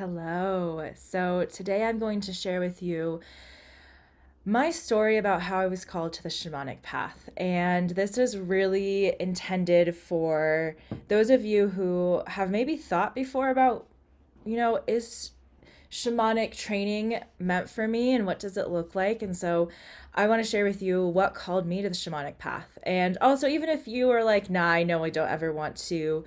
Hello. So today I'm going to share with you my story about how I was called to the shamanic path. And this is really intended for those of you who have maybe thought before about, you know, is shamanic training meant for me and what does it look like? And so I want to share with you what called me to the shamanic path. And also, even if you are like, nah, I know I don't ever want to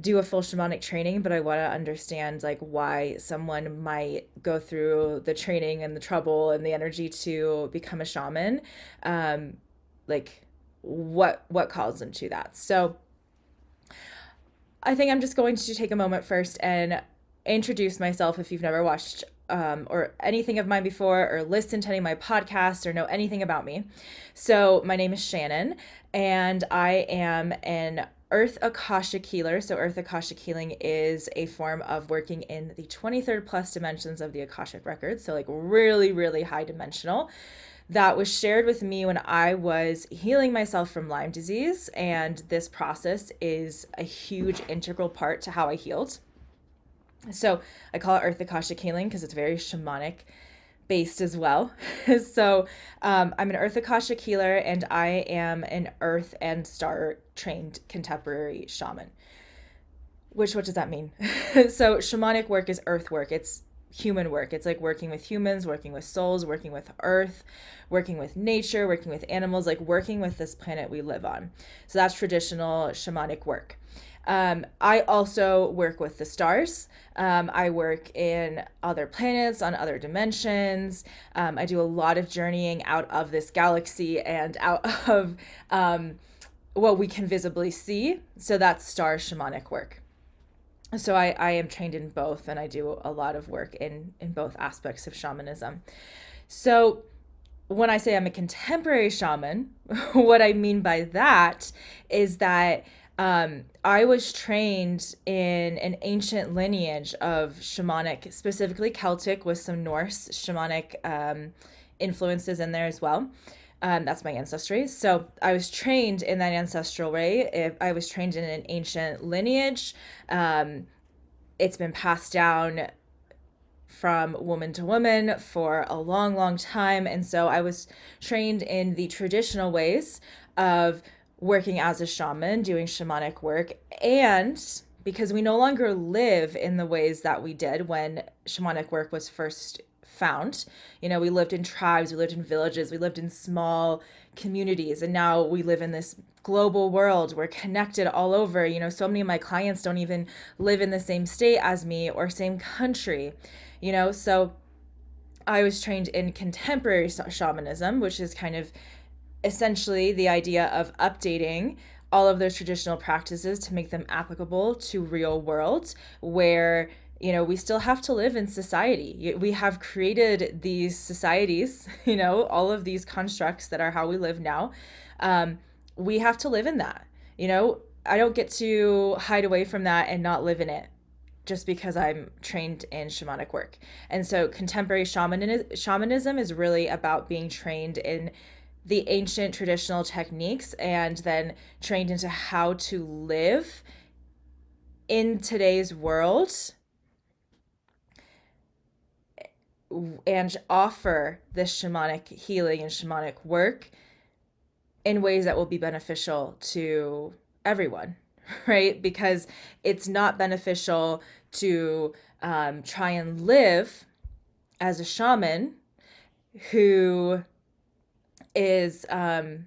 do a full shamanic training, but I want to understand like why someone might go through the training and the trouble and the energy to become a shaman. Um, like what what calls them to that. So I think I'm just going to take a moment first and introduce myself if you've never watched um, or anything of mine before or listened to any of my podcasts or know anything about me. So, my name is Shannon, and I am an Earth Akashic Healer. So, Earth Akashic Healing is a form of working in the 23rd plus dimensions of the Akashic Records. So, like really, really high dimensional. That was shared with me when I was healing myself from Lyme disease. And this process is a huge integral part to how I healed. So, I call it Earth Akashic Healing because it's very shamanic based as well. so um, I'm an Earth Akashic healer and I am an Earth and Star trained contemporary shaman. Which, what does that mean? so, shamanic work is earth work. It's human work. It's like working with humans, working with souls, working with earth, working with nature, working with animals, like working with this planet we live on. So, that's traditional shamanic work. Um, I also work with the stars. Um, I work in other planets, on other dimensions. Um, I do a lot of journeying out of this galaxy and out of um, what we can visibly see. So that's star shamanic work. So I, I am trained in both and I do a lot of work in, in both aspects of shamanism. So when I say I'm a contemporary shaman, what I mean by that is that um, I was trained in an ancient lineage of shamanic, specifically Celtic, with some Norse shamanic um, influences in there as well. Um, that's my ancestry. So I was trained in that ancestral way. I was trained in an ancient lineage. Um, it's been passed down from woman to woman for a long, long time. And so I was trained in the traditional ways of working as a shaman, doing shamanic work, and because we no longer live in the ways that we did when shamanic work was first found. You know, we lived in tribes, we lived in villages, we lived in small communities, and now we live in this global world. We're connected all over. You know, so many of my clients don't even live in the same state as me or same country, you know, so I was trained in contemporary shamanism, which is kind of essentially the idea of updating all of those traditional practices to make them applicable to real world where you know we still have to live in society. We have created these societies you know all of these constructs that are how we live now. Um, we have to live in that you know? I don't get to hide away from that and not live in it just because i'm trained in shamanic work. And so contemporary shamanism, shamanism is really about being trained in the ancient traditional techniques and then trained into how to live in today's world and offer this shamanic healing and shamanic work in ways that will be beneficial to everyone, right? Because it's not beneficial to um, try and live as a shaman who is um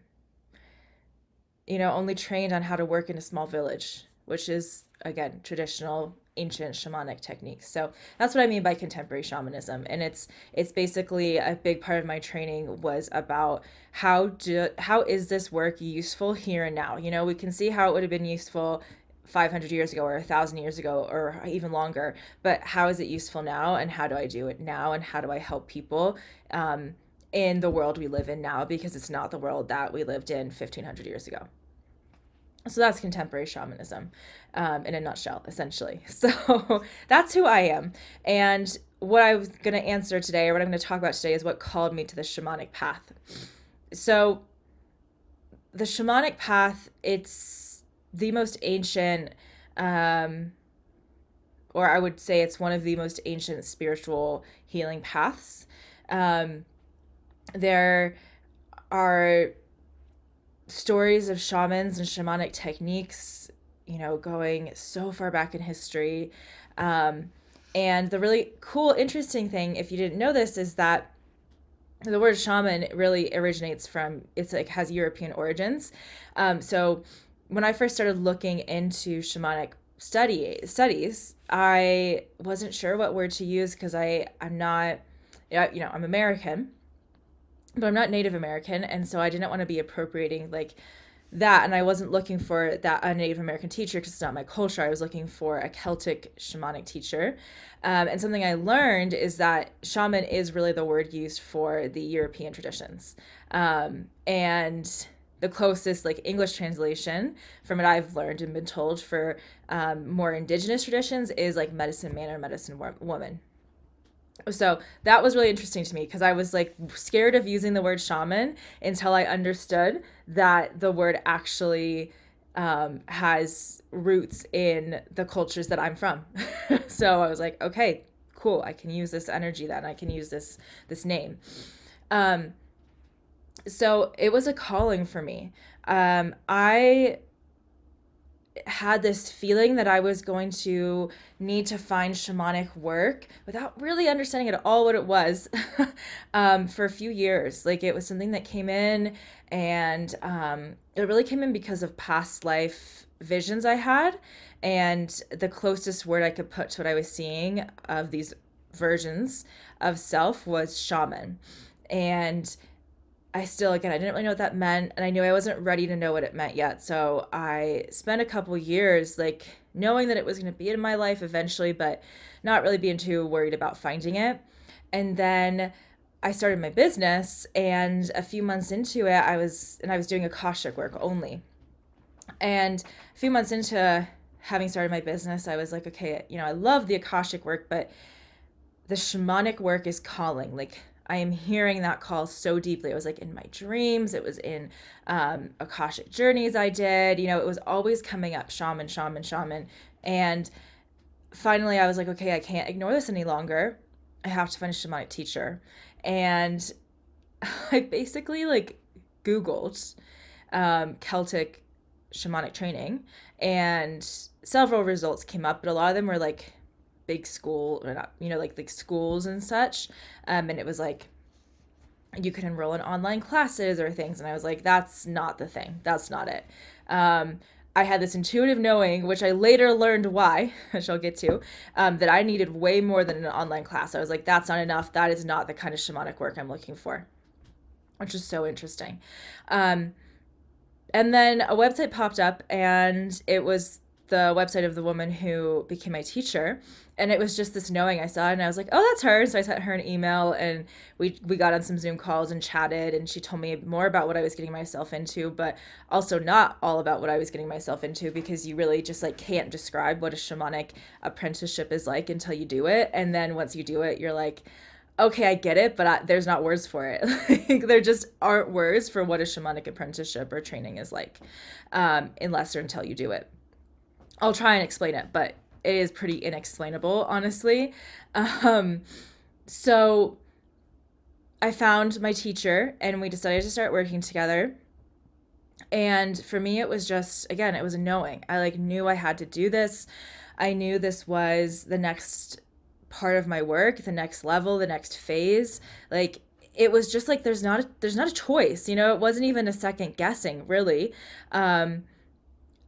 you know only trained on how to work in a small village which is again traditional ancient shamanic techniques. So that's what i mean by contemporary shamanism. And it's it's basically a big part of my training was about how do how is this work useful here and now? You know we can see how it would have been useful 500 years ago or 1000 years ago or even longer but how is it useful now and how do i do it now and how do i help people? Um, in the world we live in now because it's not the world that we lived in 1500 years ago. So that's contemporary shamanism um, in a nutshell, essentially. So that's who I am. And what I was going to answer today, or what I'm going to talk about today, is what called me to the shamanic path. So the shamanic path, it's the most ancient um, or I would say it's one of the most ancient spiritual healing paths. Um, there are stories of shamans and shamanic techniques, you know, going so far back in history. Um, and the really cool, interesting thing, if you didn't know this, is that the word shaman really originates from it's like has European origins. Um, so when I first started looking into shamanic study studies, I wasn't sure what word to use because I I'm not, you know, I'm American, but I'm not Native American, and so I didn't want to be appropriating like that and i wasn't looking for that a native american teacher because it's not my culture. I was looking for a celtic shamanic teacher. Um, and something i learned is that shaman is really the word used for the european traditions. Um, and the closest like english translation from what i've learned and been told for um, more indigenous traditions is like medicine man or medicine woman so that was really interesting to me because I was like scared of using the word shaman until I understood that the word actually um, has roots in the cultures that I'm from. so I was like, okay, cool. I can use this energy then. I can use this this name. Um, so it was a calling for me. Um, I had this feeling that I was going to need to find shamanic work without really understanding at all what it was um, for a few years. Like it was something that came in, and um, it really came in because of past life visions I had. And the closest word I could put to what I was seeing of these versions of self was shaman. And I still, again, I didn't really know what that meant, and I knew I wasn't ready to know what it meant yet. So I spent a couple years, like, knowing that it was going to be in my life eventually, but not really being too worried about finding it. And then I started my business, and a few months into it, I was, and I was doing Akashic work only. And a few months into having started my business, I was like, okay, you know, I love the Akashic work, but the shamanic work is calling. Like, I am hearing that call so deeply. It was like in my dreams, it was in um, Akashic journeys I did. You know, it was always coming up shaman, shaman, shaman. And finally, I was like, okay, I can't ignore this any longer. I have to find a shamanic teacher. And I basically like Googled um, Celtic shamanic training, and several results came up, but a lot of them were like big school you know like like schools and such um, and it was like you could enroll in online classes or things and i was like that's not the thing. That's not it. Um, i had this intuitive knowing which i later learned why which i'll get to um, that i needed way more than an online class. I was like that's not enough. That is not the kind of shamanic work i'm looking for which is so interesting. Um, and then a website popped up and it was the website of the woman who became my teacher and it was just this knowing I saw it and I was like, oh, that's her. So I sent her an email and we we got on some Zoom calls and chatted and she told me more about what I was getting myself into, but also not all about what I was getting myself into because you really just like can't describe what a shamanic apprenticeship is like until you do it. And then once you do it, you're like, okay, I get it, but I, there's not words for it. like, there just aren't words for what a shamanic apprenticeship or training is like, um, unless or until you do it. I'll try and explain it, but it is pretty inexplainable, honestly. Um, so I found my teacher and we decided to start working together. And for me, it was just, again, it was a knowing. I like knew I had to do this. I knew this was the next part of my work, the next level, the next phase. Like it was just like there's not a, there's not a choice, you know. It wasn't even a second guessing, really. Um,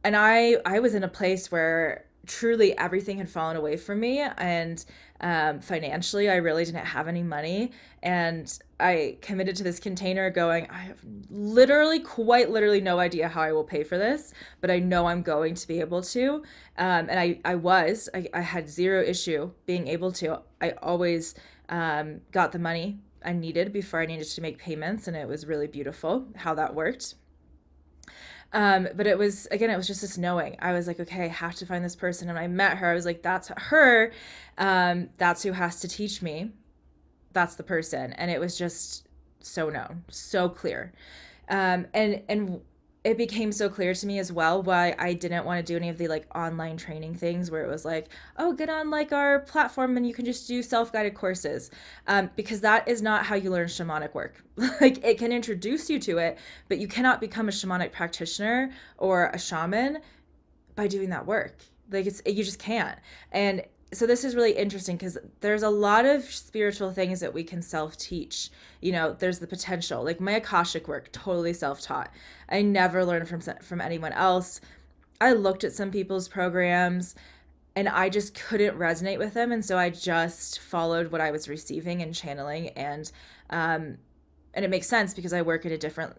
and I I was in a place where truly everything had fallen away from me and um, financially i really didn't have any money. And i committed to this container going i have literally quite literally no idea how i will pay for this but i know i'm going to be able to. Um, and i, I was I, I had zero issue being able to. I always um, got the money i needed before i needed to make payments and it was really beautiful how that worked um, but it was again, it was just this knowing. I was like, okay, I have to find this person. And I met her. I was like, that's her. Um, that's who has to teach me. That's the person. And it was just so known, so clear. Um, and and it became so clear to me as well why I didn't want to do any of the like online training things where it was like, oh, get on like our platform and you can just do self guided courses. Um, because that is not how you learn shamanic work. like it can introduce you to it, but you cannot become a shamanic practitioner or a shaman by doing that work. Like it's, you just can't. And so this is really interesting because there's a lot of spiritual things that we can self-teach. You know there's the potential. Like my akashic work totally self-taught. I never learned from from anyone else. I looked at some people's programs and i just couldn't resonate with them and so i just followed what i was receiving and channeling and um and it makes sense because i work in a different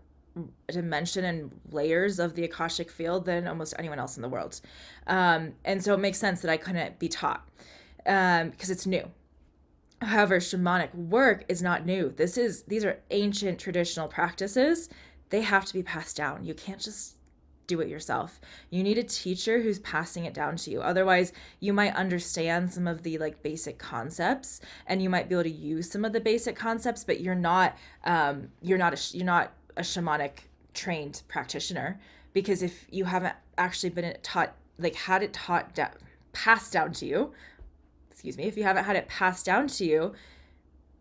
dimension and layers of the akashic field than almost anyone else in the world. Um, and so it makes sense that i couldn't be taught um, because it's new. However shamanic work is not new. This is these are ancient traditional practices. They have to be passed down. You can't just do it yourself. You need a teacher who's passing it down to you. Otherwise, you might understand some of the like basic concepts and you might be able to use some of the basic concepts, but you're not um you're not a you're not a shamanic trained practitioner because if you haven't actually been taught like had it taught passed down to you excuse me if you haven't had it passed down to you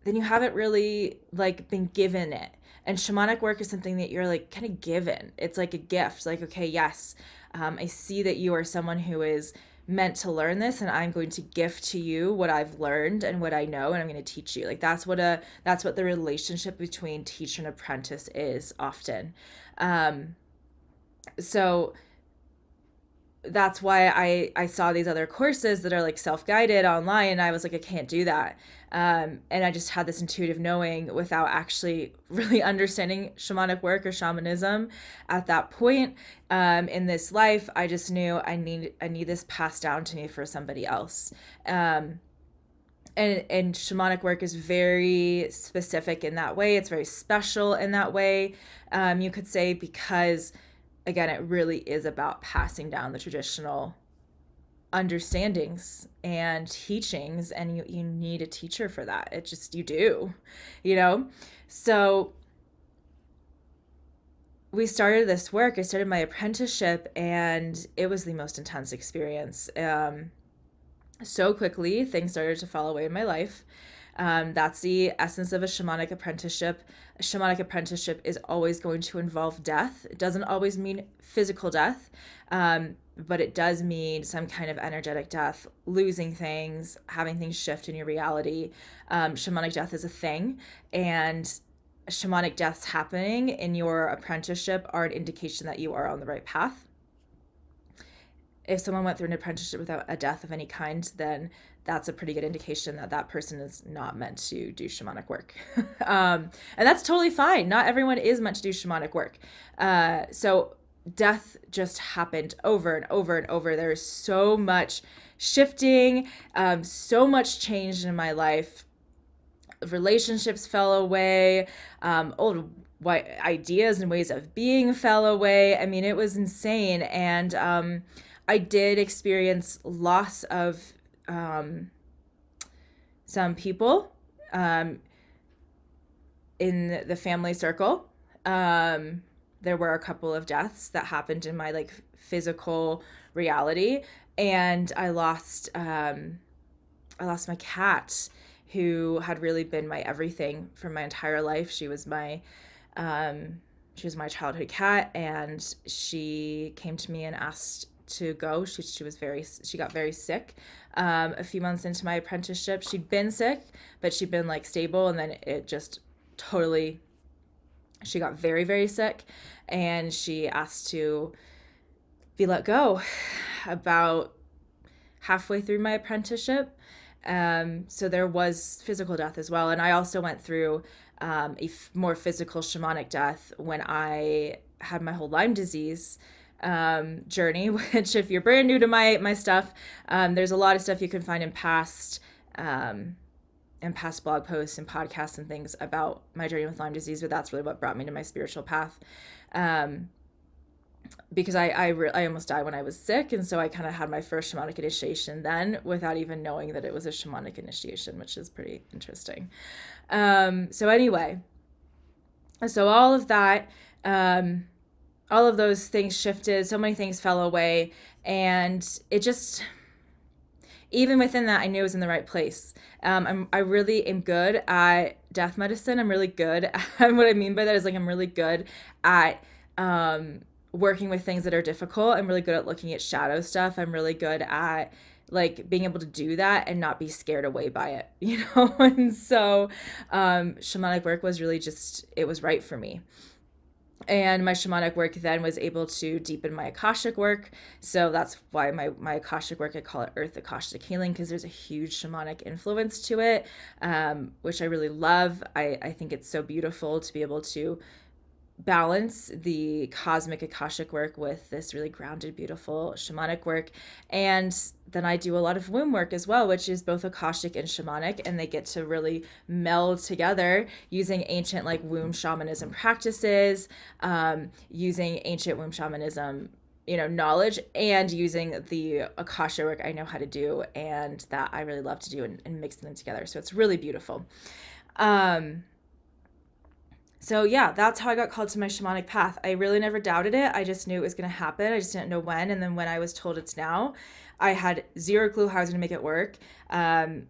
then you haven't really like been given it. And shamanic work is something that you're like kind of given. It's like a gift like okay yes um, i see that you are someone who is meant to learn this and i'm going to gift to you what i've learned and what i know and i'm going to teach you like that's what a that's what the relationship between teacher and apprentice is often um so that's why I I saw these other courses that are like self-guided online and I was like I can't do that. Um, and I just had this intuitive knowing without actually really understanding shamanic work or shamanism at that point um, in this life. I just knew I need I need this passed down to me for somebody else. Um, and and shamanic work is very specific in that way. It's very special in that way. Um, you could say because again, it really is about passing down the traditional understandings and teachings and you, you need a teacher for that. It just you do you know? So we started this work i started my apprenticeship and it was the most intense experience. Um, so quickly things started to fall away in my life um, that's the essence of a shamanic apprenticeship. A shamanic apprenticeship is always going to involve death. It doesn't always mean physical death, um, but it does mean some kind of energetic death, losing things, having things shift in your reality. Um, shamanic death is a thing, and shamanic deaths happening in your apprenticeship are an indication that you are on the right path if someone went through an apprenticeship without a death of any kind, then that's a pretty good indication that that person is not meant to do shamanic work. um, and that's totally fine. Not everyone is meant to do shamanic work. Uh, so death just happened over and over and over. There's so much shifting, um, so much change in my life. Relationships fell away. Um, old white ideas and ways of being fell away. I mean, it was insane. And um, I did experience loss of um, some people um, in the family circle. Um, there were a couple of deaths that happened in my like physical reality, and I lost um, I lost my cat, who had really been my everything for my entire life. She was my um, she was my childhood cat, and she came to me and asked to go. She she was very she got very sick. Um, a few months into my apprenticeship, she'd been sick, but she'd been like stable, and then it just totally. She got very very sick, and she asked to be let go about halfway through my apprenticeship. Um, so there was physical death as well, and I also went through um, a f- more physical shamanic death when I had my whole Lyme disease um, journey, which if you're brand new to my my stuff, um, there's a lot of stuff you can find in past um, past blog posts and podcasts and things about my journey with Lyme disease. But that's really what brought me to my spiritual path. Um, because I I, re- I almost died when I was sick, and so I kind of had my first shamanic initiation then, without even knowing that it was a shamanic initiation, which is pretty interesting. Um, so anyway, so all of that. Um, all of those things shifted. So many things fell away. And it just, even within that, I knew I was in the right place. Um, I'm, I really am good at death medicine. I'm really good. At, what I mean by that is like I'm really good at um, working with things that are difficult. I'm really good at looking at shadow stuff. I'm really good at like being able to do that and not be scared away by it, you know? and so um, shamanic work was really just, it was right for me and my shamanic work then was able to deepen my akashic work. So that's why my, my akashic work i call it earth akashic healing because there's a huge shamanic influence to it um, which i really love. I, I think it's so beautiful to be able to balance the cosmic akashic work with this really grounded beautiful shamanic work. And then i do a lot of womb work as well which is both akashic and shamanic and they get to really meld together using ancient like womb shamanism practices um, using ancient womb shamanism you know knowledge and using the akasha work i know how to do and that i really love to do and, and mixing them together. So it's really beautiful. Um, so yeah, that's how I got called to my shamanic path. I really never doubted it. I just knew it was going to happen. I just didn't know when. And then when I was told it's now, I had zero clue how I was going to make it work. Um,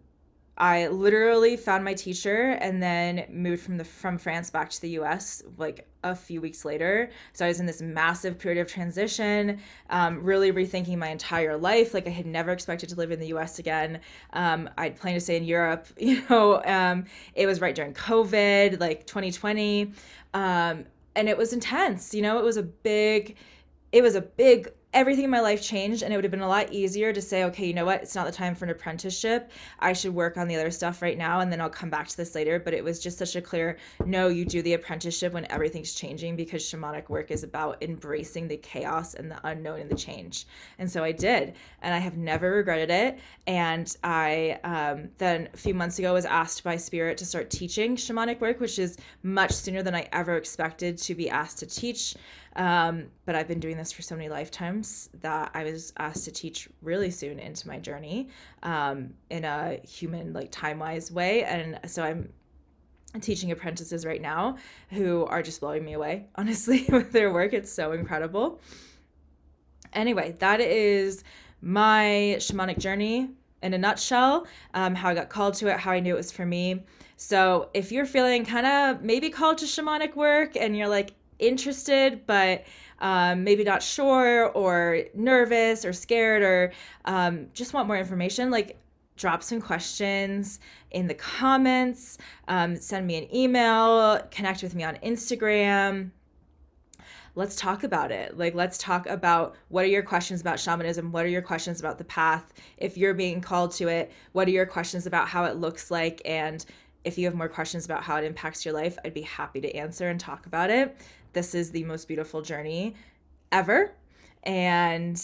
I literally found my teacher and then moved from the from France back to the US like a few weeks later. So I was in this massive period of transition, um, really rethinking my entire life. Like I had never expected to live in the US again. Um, I'd planned to stay in Europe. You know, um, it was right during COVID, like 2020, um, and it was intense. You know, it was a big, it was a big everything in my life changed and it would have been a lot easier to say okay you know what? It's not the time for an apprenticeship. I should work on the other stuff right now and then i'll come back to this later. But it was just such a clear no you do the apprenticeship when everything's changing because shamanic work is about embracing the chaos and the unknown and the change. And so i did and i have never regretted it. And i um, then a few months ago was asked by spirit to start teaching shamanic work which is much sooner than i ever expected to be asked to teach um, but I've been doing this for so many lifetimes that I was asked to teach really soon into my journey um, in a human, like time wise way. And so I'm teaching apprentices right now who are just blowing me away, honestly, with their work. It's so incredible. Anyway, that is my shamanic journey in a nutshell, um, how I got called to it, how I knew it was for me. So if you're feeling kind of maybe called to shamanic work and you're like, interested, but um, maybe not sure or nervous or scared or um, just want more information, like drop some questions in the comments, um, send me an email, connect with me on Instagram. Let's talk about it. Like, let's talk about what are your questions about shamanism? What are your questions about the path? If you're being called to it, what are your questions about how it looks like? And if you have more questions about how it impacts your life, I'd be happy to answer and talk about it. This is the most beautiful journey ever. And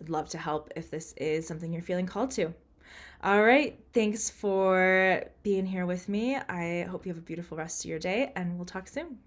I'd love to help if this is something you're feeling called to. All right. Thanks for being here with me. I hope you have a beautiful rest of your day, and we'll talk soon.